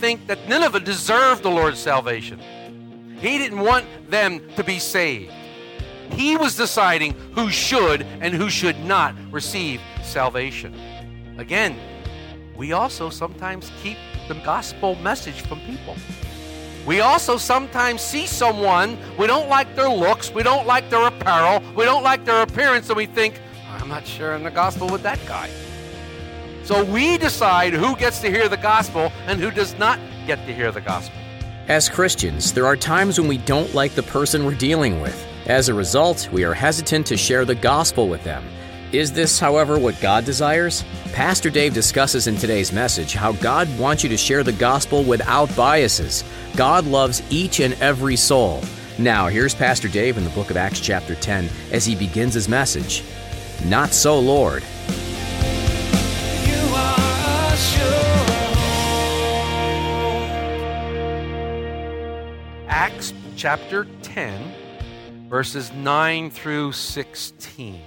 Think that Nineveh deserved the Lord's salvation. He didn't want them to be saved. He was deciding who should and who should not receive salvation. Again, we also sometimes keep the gospel message from people. We also sometimes see someone, we don't like their looks, we don't like their apparel, we don't like their appearance, and we think, I'm not sharing the gospel with that guy. So we decide who gets to hear the gospel and who does not get to hear the gospel. As Christians, there are times when we don't like the person we're dealing with. As a result, we are hesitant to share the gospel with them. Is this, however, what God desires? Pastor Dave discusses in today's message how God wants you to share the gospel without biases. God loves each and every soul. Now, here's Pastor Dave in the book of Acts, chapter 10, as he begins his message. Not so, Lord. Acts chapter 10, verses 9 through 16.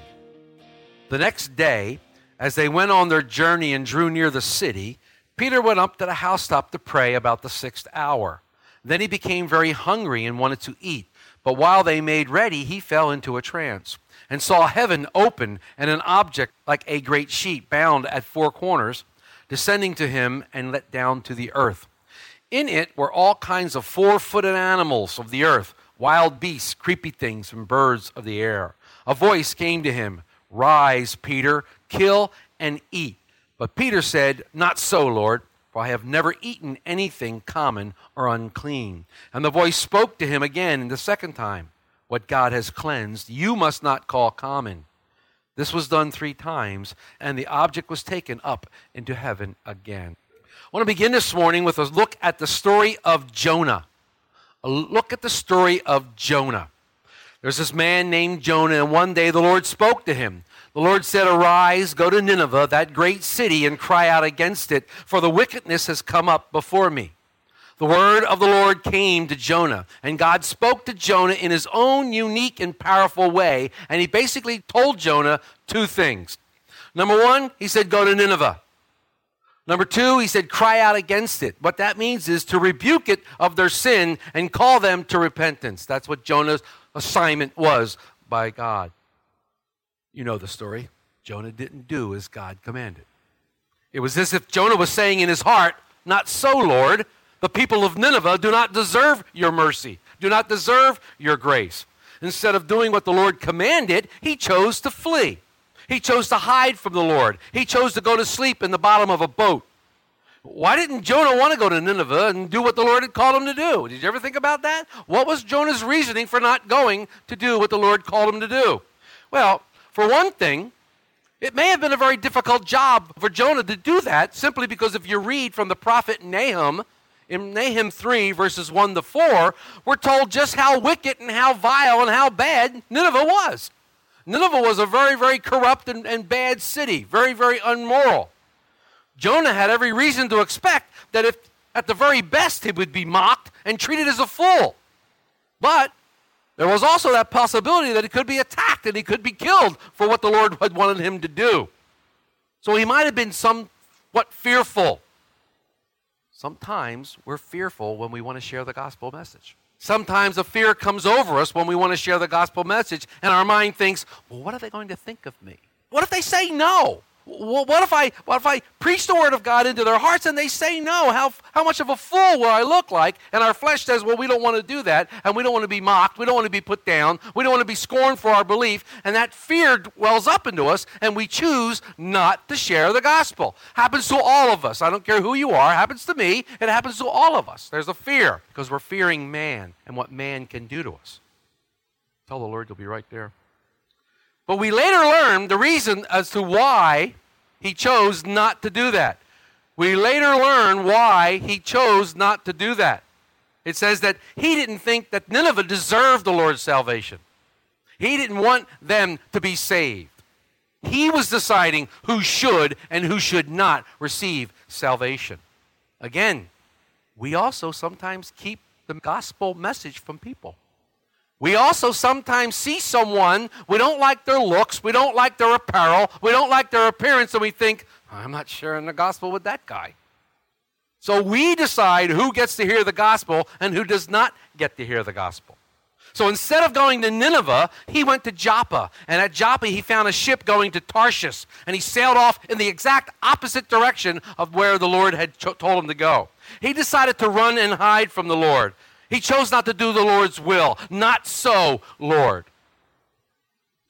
The next day, as they went on their journey and drew near the city, Peter went up to the housetop to pray about the sixth hour. Then he became very hungry and wanted to eat. But while they made ready, he fell into a trance and saw heaven open and an object like a great sheet bound at four corners descending to him and let down to the earth. In it were all kinds of four footed animals of the earth, wild beasts, creepy things, and birds of the air. A voice came to him Rise, Peter, kill and eat. But Peter said, Not so, Lord, for I have never eaten anything common or unclean. And the voice spoke to him again the second time What God has cleansed, you must not call common. This was done three times, and the object was taken up into heaven again. I want to begin this morning with a look at the story of Jonah. A look at the story of Jonah. There's this man named Jonah, and one day the Lord spoke to him. The Lord said, Arise, go to Nineveh, that great city, and cry out against it, for the wickedness has come up before me. The word of the Lord came to Jonah, and God spoke to Jonah in his own unique and powerful way, and he basically told Jonah two things. Number one, he said, Go to Nineveh. Number two, he said, cry out against it. What that means is to rebuke it of their sin and call them to repentance. That's what Jonah's assignment was by God. You know the story. Jonah didn't do as God commanded. It was as if Jonah was saying in his heart, Not so, Lord. The people of Nineveh do not deserve your mercy, do not deserve your grace. Instead of doing what the Lord commanded, he chose to flee. He chose to hide from the Lord. He chose to go to sleep in the bottom of a boat. Why didn't Jonah want to go to Nineveh and do what the Lord had called him to do? Did you ever think about that? What was Jonah's reasoning for not going to do what the Lord called him to do? Well, for one thing, it may have been a very difficult job for Jonah to do that simply because if you read from the prophet Nahum, in Nahum 3, verses 1 to 4, we're told just how wicked and how vile and how bad Nineveh was. Nineveh was a very, very corrupt and, and bad city, very, very unmoral. Jonah had every reason to expect that if, at the very best, he would be mocked and treated as a fool. But there was also that possibility that he could be attacked and he could be killed for what the Lord had wanted him to do. So he might have been somewhat fearful. Sometimes we're fearful when we want to share the gospel message. Sometimes a fear comes over us when we want to share the gospel message, and our mind thinks, well, what are they going to think of me? What if they say no? What if I what if I preach the word of God into their hearts and they say no? How how much of a fool will I look like? And our flesh says, well, we don't want to do that, and we don't want to be mocked, we don't want to be put down, we don't want to be scorned for our belief, and that fear wells up into us, and we choose not to share the gospel. Happens to all of us. I don't care who you are. Happens to me. It happens to all of us. There's a fear because we're fearing man and what man can do to us. Tell the Lord you'll be right there. But we later learned the reason as to why he chose not to do that. We later learn why he chose not to do that. It says that he didn't think that Nineveh deserved the Lord's salvation. He didn't want them to be saved. He was deciding who should and who should not receive salvation. Again, we also sometimes keep the gospel message from people. We also sometimes see someone, we don't like their looks, we don't like their apparel, we don't like their appearance, and we think, I'm not sharing the gospel with that guy. So we decide who gets to hear the gospel and who does not get to hear the gospel. So instead of going to Nineveh, he went to Joppa. And at Joppa, he found a ship going to Tarshish. And he sailed off in the exact opposite direction of where the Lord had told him to go. He decided to run and hide from the Lord. He chose not to do the Lord's will. Not so, Lord.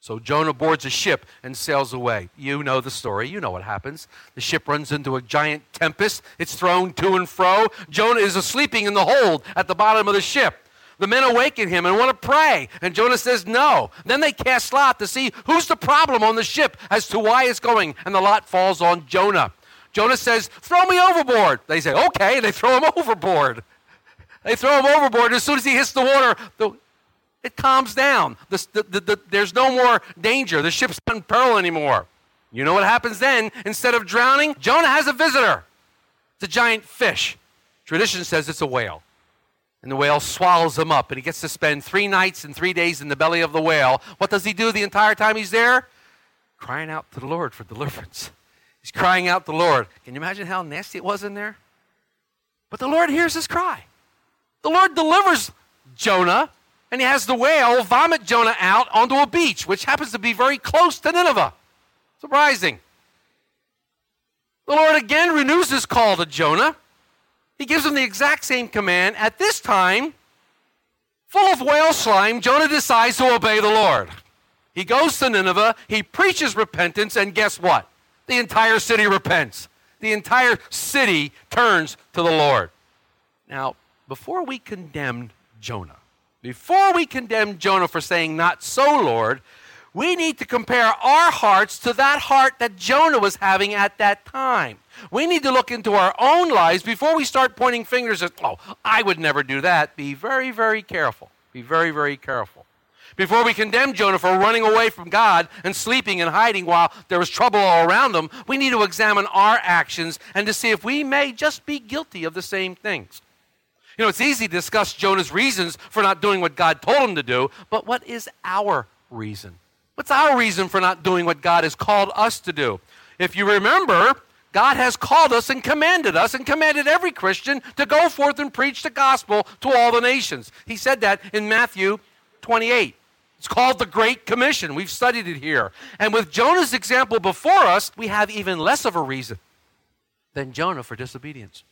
So Jonah boards a ship and sails away. You know the story. You know what happens. The ship runs into a giant tempest. It's thrown to and fro. Jonah is sleeping in the hold at the bottom of the ship. The men awaken him and want to pray. And Jonah says no. Then they cast lot to see who's the problem on the ship as to why it's going. And the lot falls on Jonah. Jonah says, Throw me overboard. They say, Okay. And they throw him overboard. They throw him overboard. As soon as he hits the water, the, it calms down. The, the, the, there's no more danger. The ship's not in peril anymore. You know what happens then? Instead of drowning, Jonah has a visitor. It's a giant fish. Tradition says it's a whale. And the whale swallows him up, and he gets to spend three nights and three days in the belly of the whale. What does he do the entire time he's there? Crying out to the Lord for deliverance. He's crying out to the Lord. Can you imagine how nasty it was in there? But the Lord hears his cry. The Lord delivers Jonah, and he has the whale vomit Jonah out onto a beach, which happens to be very close to Nineveh. Surprising. The Lord again renews his call to Jonah. He gives him the exact same command. At this time, full of whale slime, Jonah decides to obey the Lord. He goes to Nineveh, he preaches repentance, and guess what? The entire city repents. The entire city turns to the Lord. Now, before we condemn Jonah, before we condemn Jonah for saying, Not so, Lord, we need to compare our hearts to that heart that Jonah was having at that time. We need to look into our own lives before we start pointing fingers at, oh, I would never do that. Be very, very careful. Be very, very careful. Before we condemn Jonah for running away from God and sleeping and hiding while there was trouble all around him, we need to examine our actions and to see if we may just be guilty of the same things. You know, it's easy to discuss Jonah's reasons for not doing what God told him to do, but what is our reason? What's our reason for not doing what God has called us to do? If you remember, God has called us and commanded us and commanded every Christian to go forth and preach the gospel to all the nations. He said that in Matthew 28. It's called the Great Commission. We've studied it here. And with Jonah's example before us, we have even less of a reason than Jonah for disobedience.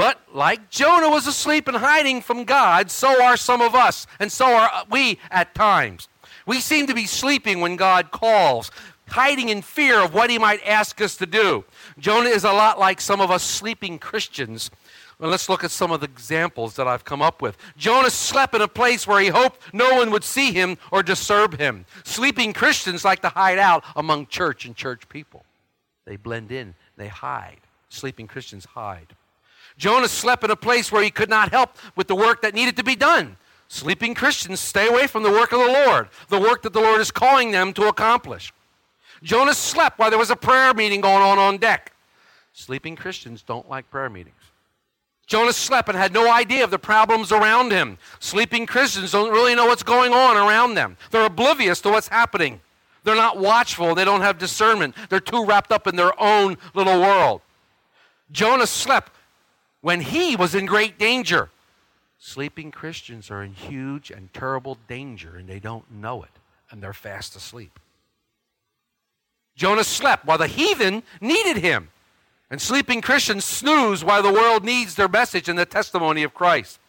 But like Jonah was asleep and hiding from God, so are some of us, and so are we at times. We seem to be sleeping when God calls, hiding in fear of what he might ask us to do. Jonah is a lot like some of us sleeping Christians. Well, let's look at some of the examples that I've come up with. Jonah slept in a place where he hoped no one would see him or disturb him. Sleeping Christians like to hide out among church and church people. They blend in, they hide. Sleeping Christians hide. Jonah slept in a place where he could not help with the work that needed to be done. Sleeping Christians stay away from the work of the Lord, the work that the Lord is calling them to accomplish. Jonah slept while there was a prayer meeting going on on deck. Sleeping Christians don't like prayer meetings. Jonah slept and had no idea of the problems around him. Sleeping Christians don't really know what's going on around them. They're oblivious to what's happening. They're not watchful. They don't have discernment. They're too wrapped up in their own little world. Jonah slept when he was in great danger. Sleeping Christians are in huge and terrible danger and they don't know it, and they're fast asleep. Jonah slept while the heathen needed him. And sleeping Christians snooze while the world needs their message and the testimony of Christ.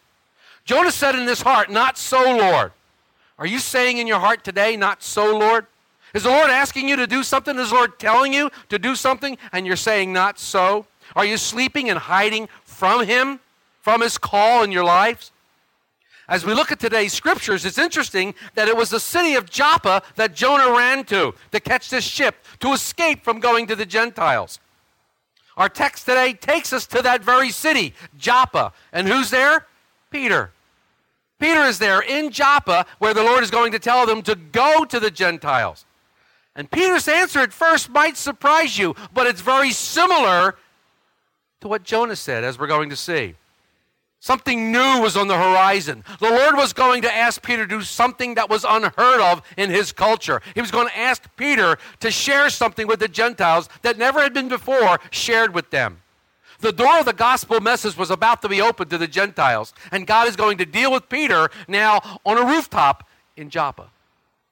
Jonah said in his heart, Not so, Lord. Are you saying in your heart today, Not so, Lord? Is the Lord asking you to do something? Is the Lord telling you to do something and you're saying, Not so? Are you sleeping and hiding from Him, from His call in your lives? As we look at today's scriptures, it's interesting that it was the city of Joppa that Jonah ran to to catch this ship, to escape from going to the Gentiles. Our text today takes us to that very city, Joppa. And who's there? Peter. Peter is there in Joppa where the Lord is going to tell them to go to the Gentiles. And Peter's answer at first might surprise you, but it's very similar to what Jonah said, as we're going to see. Something new was on the horizon. The Lord was going to ask Peter to do something that was unheard of in his culture. He was going to ask Peter to share something with the Gentiles that never had been before shared with them. The door of the gospel message was about to be opened to the Gentiles, and God is going to deal with Peter now on a rooftop in Joppa.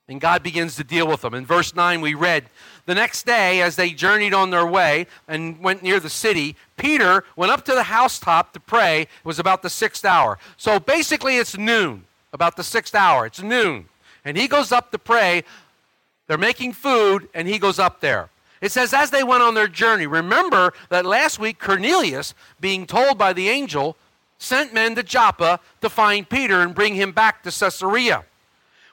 And God begins to deal with them. In verse 9, we read, The next day, as they journeyed on their way and went near the city, Peter went up to the housetop to pray. It was about the sixth hour. So basically, it's noon, about the sixth hour. It's noon. And he goes up to pray. They're making food, and he goes up there. It says, as they went on their journey, remember that last week Cornelius, being told by the angel, sent men to Joppa to find Peter and bring him back to Caesarea.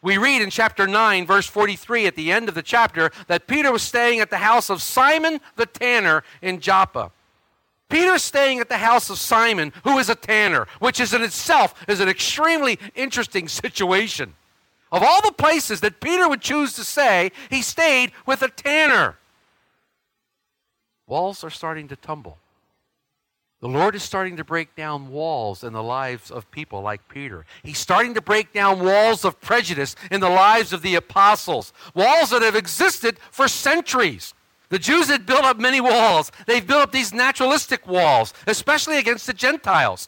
We read in chapter 9, verse 43, at the end of the chapter, that Peter was staying at the house of Simon the tanner in Joppa. Peter's staying at the house of Simon, who is a tanner, which is in itself is an extremely interesting situation. Of all the places that Peter would choose to stay, he stayed with a tanner. Walls are starting to tumble. The Lord is starting to break down walls in the lives of people like Peter. He's starting to break down walls of prejudice in the lives of the apostles, walls that have existed for centuries. The Jews had built up many walls. They've built up these naturalistic walls, especially against the Gentiles.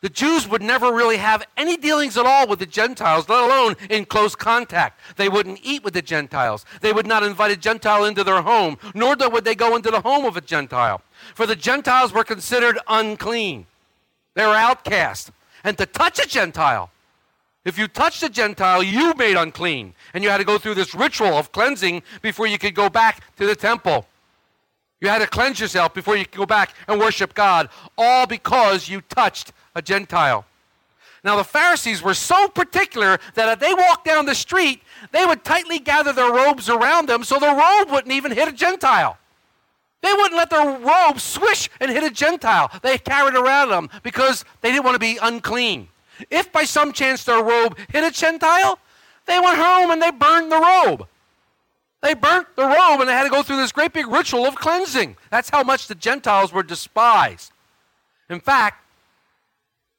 The Jews would never really have any dealings at all with the Gentiles, let alone in close contact. They wouldn't eat with the Gentiles. They would not invite a Gentile into their home, nor would they go into the home of a Gentile. For the Gentiles were considered unclean, they were outcast. And to touch a Gentile, if you touched a Gentile, you made unclean. And you had to go through this ritual of cleansing before you could go back to the temple. You had to cleanse yourself before you could go back and worship God, all because you touched a Gentile. Now, the Pharisees were so particular that if they walked down the street, they would tightly gather their robes around them so the robe wouldn't even hit a Gentile. They wouldn't let their robe swish and hit a Gentile. They carried around them because they didn't want to be unclean. If by some chance their robe hit a Gentile, they went home and they burned the robe. They burnt the robe and they had to go through this great big ritual of cleansing. That's how much the Gentiles were despised. In fact,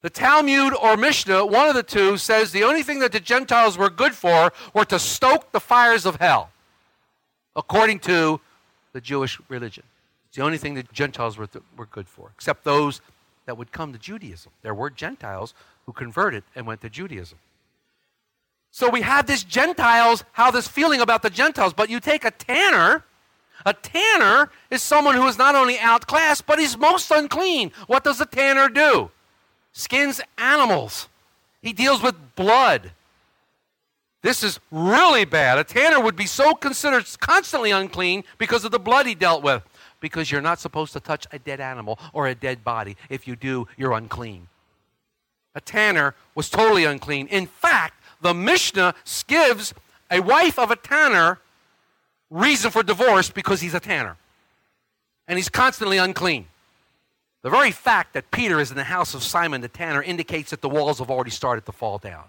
the Talmud or Mishnah, one of the two, says the only thing that the Gentiles were good for were to stoke the fires of hell, according to the Jewish religion. It's the only thing the Gentiles were, were good for, except those that would come to Judaism. There were Gentiles who converted and went to Judaism. So we have this Gentiles, how this feeling about the Gentiles, but you take a tanner. A tanner is someone who is not only outclassed, but he's most unclean. What does a tanner do? Skins animals. He deals with blood. This is really bad. A tanner would be so considered constantly unclean because of the blood he dealt with. Because you're not supposed to touch a dead animal or a dead body. If you do, you're unclean. A tanner was totally unclean. In fact, the Mishnah gives a wife of a tanner reason for divorce because he's a tanner. And he's constantly unclean. The very fact that Peter is in the house of Simon the tanner indicates that the walls have already started to fall down.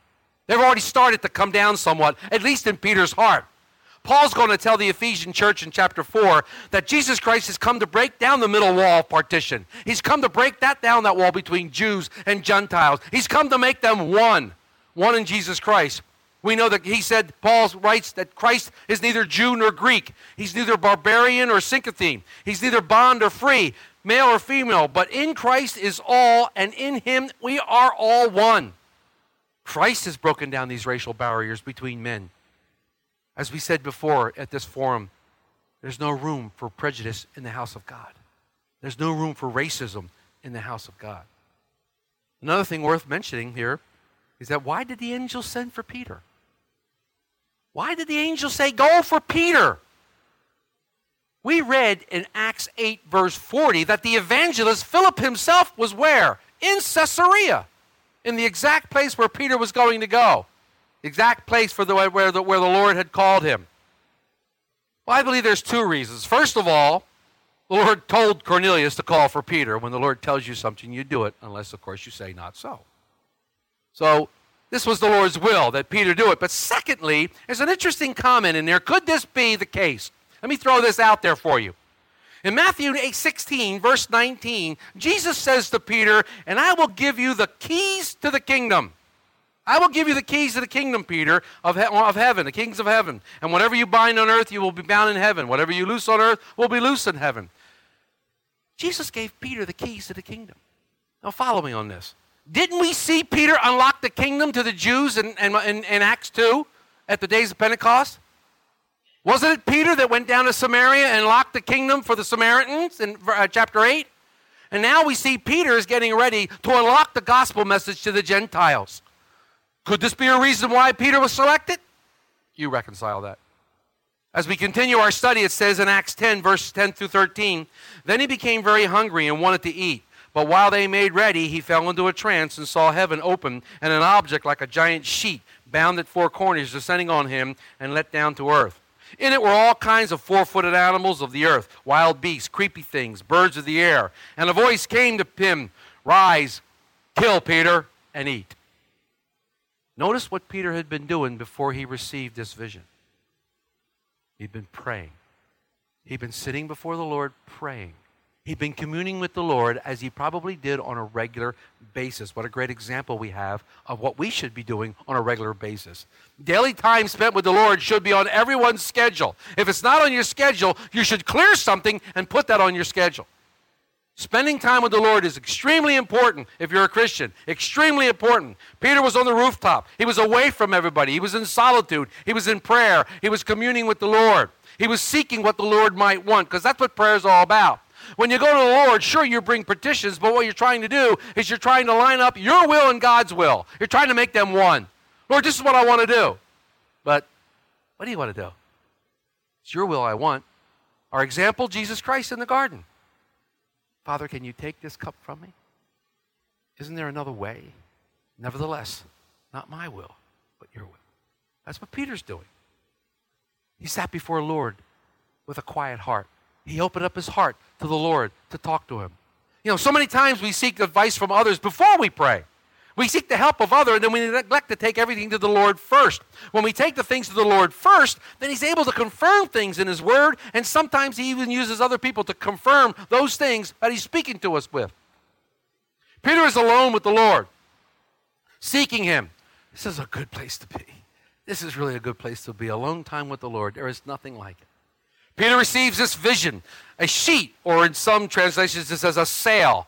They've already started to come down somewhat, at least in Peter's heart. Paul's going to tell the Ephesian church in chapter 4 that Jesus Christ has come to break down the middle wall partition. He's come to break that down, that wall between Jews and Gentiles. He's come to make them one, one in Jesus Christ. We know that he said, Paul writes that Christ is neither Jew nor Greek. He's neither barbarian or Scythian. He's neither bond or free, male or female, but in Christ is all, and in him we are all one. Christ has broken down these racial barriers between men. As we said before at this forum, there's no room for prejudice in the house of God. There's no room for racism in the house of God. Another thing worth mentioning here is that why did the angel send for Peter? Why did the angel say, Go for Peter? We read in Acts 8, verse 40, that the evangelist Philip himself was where? In Caesarea. In the exact place where Peter was going to go, exact place for the, where, the, where the Lord had called him. Well, I believe there's two reasons. First of all, the Lord told Cornelius to call for Peter. When the Lord tells you something, you do it, unless, of course, you say not so. So, this was the Lord's will that Peter do it. But secondly, there's an interesting comment in there. Could this be the case? Let me throw this out there for you. In Matthew 8, 16, verse 19, Jesus says to Peter, And I will give you the keys to the kingdom. I will give you the keys to the kingdom, Peter, of, he- of heaven, the kings of heaven. And whatever you bind on earth, you will be bound in heaven. Whatever you loose on earth will be loose in heaven. Jesus gave Peter the keys to the kingdom. Now, follow me on this. Didn't we see Peter unlock the kingdom to the Jews in, in, in, in Acts 2 at the days of Pentecost? Wasn't it Peter that went down to Samaria and locked the kingdom for the Samaritans in uh, chapter 8? And now we see Peter is getting ready to unlock the gospel message to the Gentiles. Could this be a reason why Peter was selected? You reconcile that. As we continue our study, it says in Acts 10, verse 10 through 13 Then he became very hungry and wanted to eat. But while they made ready, he fell into a trance and saw heaven open and an object like a giant sheet bound at four corners descending on him and let down to earth. In it were all kinds of four footed animals of the earth, wild beasts, creepy things, birds of the air. And a voice came to him Rise, kill Peter, and eat. Notice what Peter had been doing before he received this vision. He'd been praying. He'd been sitting before the Lord praying. He'd been communing with the Lord as he probably did on a regular basis. What a great example we have of what we should be doing on a regular basis. Daily time spent with the Lord should be on everyone's schedule. If it's not on your schedule, you should clear something and put that on your schedule. Spending time with the Lord is extremely important if you're a Christian. Extremely important. Peter was on the rooftop. He was away from everybody. He was in solitude. He was in prayer. He was communing with the Lord. He was seeking what the Lord might want because that's what prayer is all about. When you go to the Lord, sure, you bring petitions, but what you're trying to do is you're trying to line up your will and God's will. You're trying to make them one. Lord, this is what I want to do. But what do you want to do? It's your will I want. Our example, Jesus Christ in the garden. Father, can you take this cup from me? Isn't there another way? Nevertheless, not my will, but your will. That's what Peter's doing. He sat before the Lord with a quiet heart. He opened up his heart to the Lord to talk to him. You know, so many times we seek advice from others before we pray. We seek the help of others, and then we neglect to take everything to the Lord first. When we take the things to the Lord first, then He's able to confirm things in His Word, and sometimes He even uses other people to confirm those things that He's speaking to us with. Peter is alone with the Lord, seeking Him. This is a good place to be. This is really a good place to be. Alone time with the Lord. There is nothing like it. Peter receives this vision. A sheet, or in some translations, it says a sail,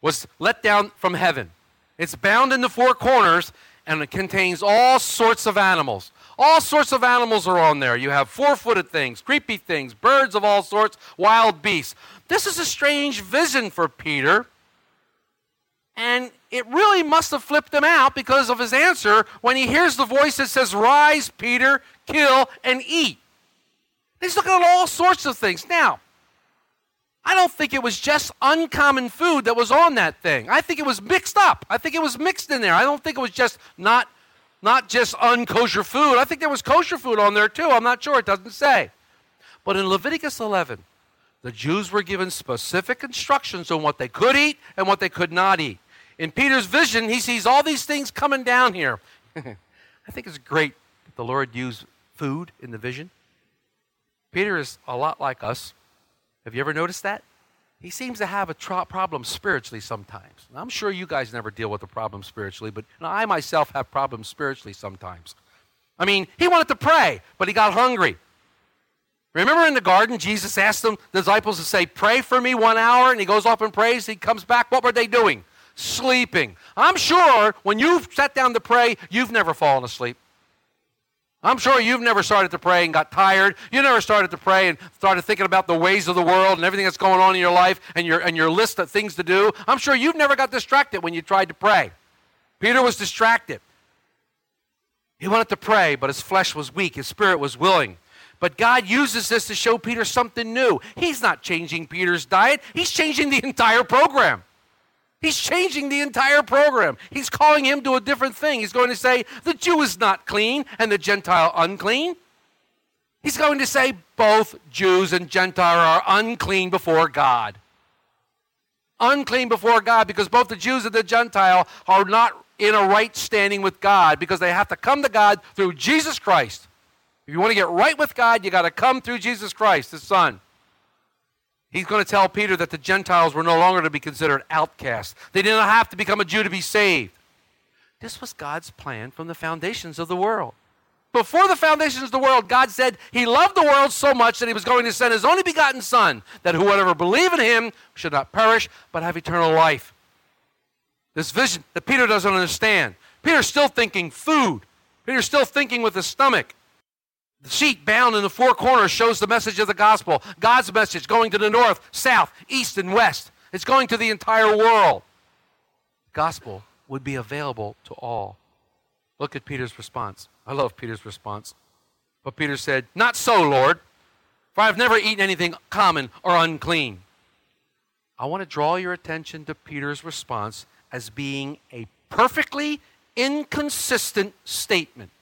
was let down from heaven. It's bound in the four corners and it contains all sorts of animals. All sorts of animals are on there. You have four footed things, creepy things, birds of all sorts, wild beasts. This is a strange vision for Peter. And it really must have flipped him out because of his answer when he hears the voice that says, Rise, Peter, kill, and eat. He's looking at all sorts of things. Now, I don't think it was just uncommon food that was on that thing. I think it was mixed up. I think it was mixed in there. I don't think it was just not not just unkosher food. I think there was kosher food on there too. I'm not sure. It doesn't say. But in Leviticus 11, the Jews were given specific instructions on what they could eat and what they could not eat. In Peter's vision, he sees all these things coming down here. I think it's great that the Lord used food in the vision. Peter is a lot like us. Have you ever noticed that? He seems to have a problem spiritually sometimes. And I'm sure you guys never deal with a problem spiritually, but you know, I myself have problems spiritually sometimes. I mean, he wanted to pray, but he got hungry. Remember in the garden, Jesus asked them, the disciples to say, Pray for me one hour, and he goes off and prays. He comes back. What were they doing? Sleeping. I'm sure when you've sat down to pray, you've never fallen asleep. I'm sure you've never started to pray and got tired. You never started to pray and started thinking about the ways of the world and everything that's going on in your life and your, and your list of things to do. I'm sure you've never got distracted when you tried to pray. Peter was distracted. He wanted to pray, but his flesh was weak, his spirit was willing. But God uses this to show Peter something new. He's not changing Peter's diet, he's changing the entire program. He's changing the entire program. He's calling him to a different thing. He's going to say, the Jew is not clean and the Gentile unclean. He's going to say, both Jews and Gentile are unclean before God. Unclean before God because both the Jews and the Gentile are not in a right standing with God because they have to come to God through Jesus Christ. If you want to get right with God, you got to come through Jesus Christ, the Son. He's going to tell Peter that the Gentiles were no longer to be considered outcasts. They did not have to become a Jew to be saved. This was God's plan from the foundations of the world. Before the foundations of the world, God said He loved the world so much that He was going to send His only begotten Son, that whoever believe in Him should not perish, but have eternal life. This vision that Peter doesn't understand. Peter's still thinking food. Peter's still thinking with his stomach. The sheet bound in the four corners shows the message of the gospel. God's message going to the north, south, east, and west. It's going to the entire world. Gospel would be available to all. Look at Peter's response. I love Peter's response. But Peter said, Not so, Lord, for I have never eaten anything common or unclean. I want to draw your attention to Peter's response as being a perfectly inconsistent statement.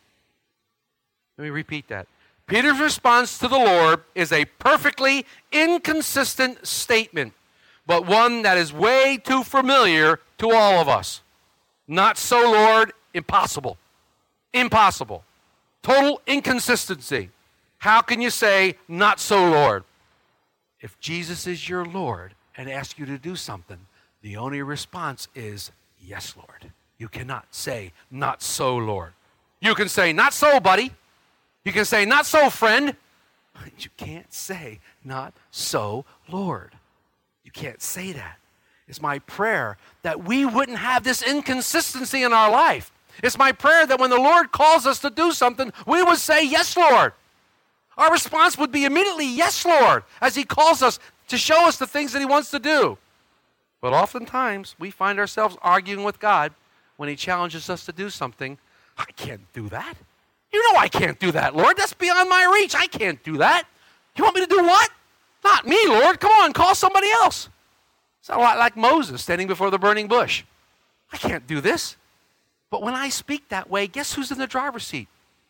Let me repeat that. Peter's response to the Lord is a perfectly inconsistent statement, but one that is way too familiar to all of us. Not so, Lord, impossible. Impossible. Total inconsistency. How can you say, not so, Lord? If Jesus is your Lord and asks you to do something, the only response is, yes, Lord. You cannot say, not so, Lord. You can say, not so, buddy. You can say, not so, friend. But you can't say, not so, Lord. You can't say that. It's my prayer that we wouldn't have this inconsistency in our life. It's my prayer that when the Lord calls us to do something, we would say, Yes, Lord. Our response would be immediately, Yes, Lord, as He calls us to show us the things that He wants to do. But oftentimes, we find ourselves arguing with God when He challenges us to do something. I can't do that. You know I can't do that, Lord. That's beyond my reach. I can't do that. You want me to do what? Not me, Lord. Come on, call somebody else. It's a lot like Moses standing before the burning bush. I can't do this. But when I speak that way, guess who's in the driver's seat?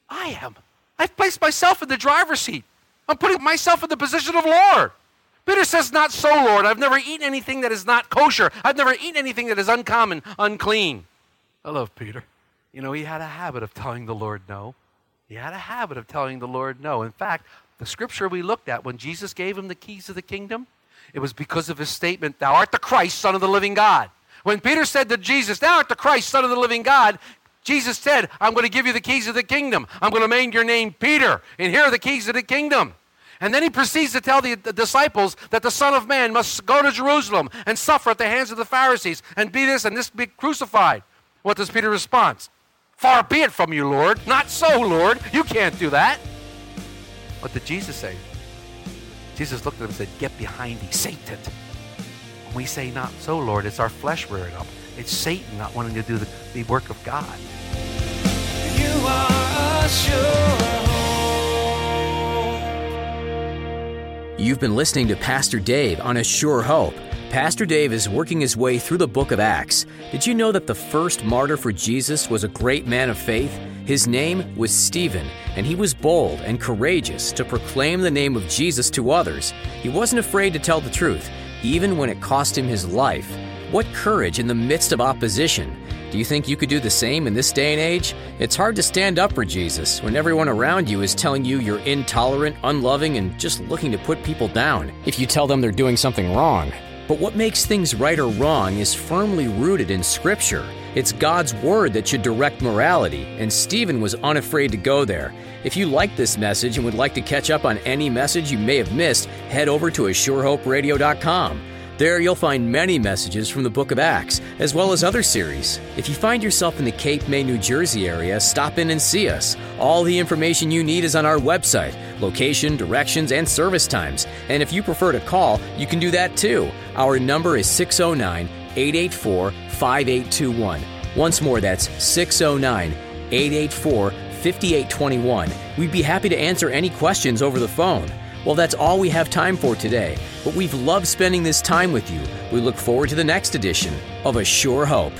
I am. I've placed myself in the driver's seat. I'm putting myself in the position of Lord. Peter says, Not so, Lord. I've never eaten anything that is not kosher. I've never eaten anything that is uncommon, unclean. I love Peter. You know, he had a habit of telling the Lord no. He had a habit of telling the Lord no. In fact, the scripture we looked at when Jesus gave him the keys of the kingdom, it was because of his statement, Thou art the Christ, Son of the living God. When Peter said to Jesus, Thou art the Christ, Son of the living God, Jesus said, I'm going to give you the keys of the kingdom. I'm going to make your name Peter, and here are the keys of the kingdom. And then he proceeds to tell the, the disciples that the Son of Man must go to Jerusalem and suffer at the hands of the Pharisees and be this and this be crucified. What does Peter respond? Far be it from you, Lord. Not so, Lord. You can't do that. What did Jesus say? Jesus looked at him and said, Get behind thee, Satan. When we say not so, Lord, it's our flesh rearing up. It's Satan not wanting to do the, the work of God. You are a sure You've been listening to Pastor Dave on A Sure Hope. Pastor Dave is working his way through the book of Acts. Did you know that the first martyr for Jesus was a great man of faith? His name was Stephen, and he was bold and courageous to proclaim the name of Jesus to others. He wasn't afraid to tell the truth, even when it cost him his life. What courage in the midst of opposition! Do you think you could do the same in this day and age? It's hard to stand up for Jesus when everyone around you is telling you you're intolerant, unloving, and just looking to put people down if you tell them they're doing something wrong. But what makes things right or wrong is firmly rooted in Scripture. It's God's Word that should direct morality, and Stephen was unafraid to go there. If you like this message and would like to catch up on any message you may have missed, head over to ASureHopeRadio.com. There you'll find many messages from the book of Acts, as well as other series. If you find yourself in the Cape May, New Jersey area, stop in and see us. All the information you need is on our website location, directions, and service times. And if you prefer to call, you can do that too. Our number is 609 884 5821. Once more, that's 609 884 5821. We'd be happy to answer any questions over the phone. Well, that's all we have time for today, but we've loved spending this time with you. We look forward to the next edition of A Sure Hope.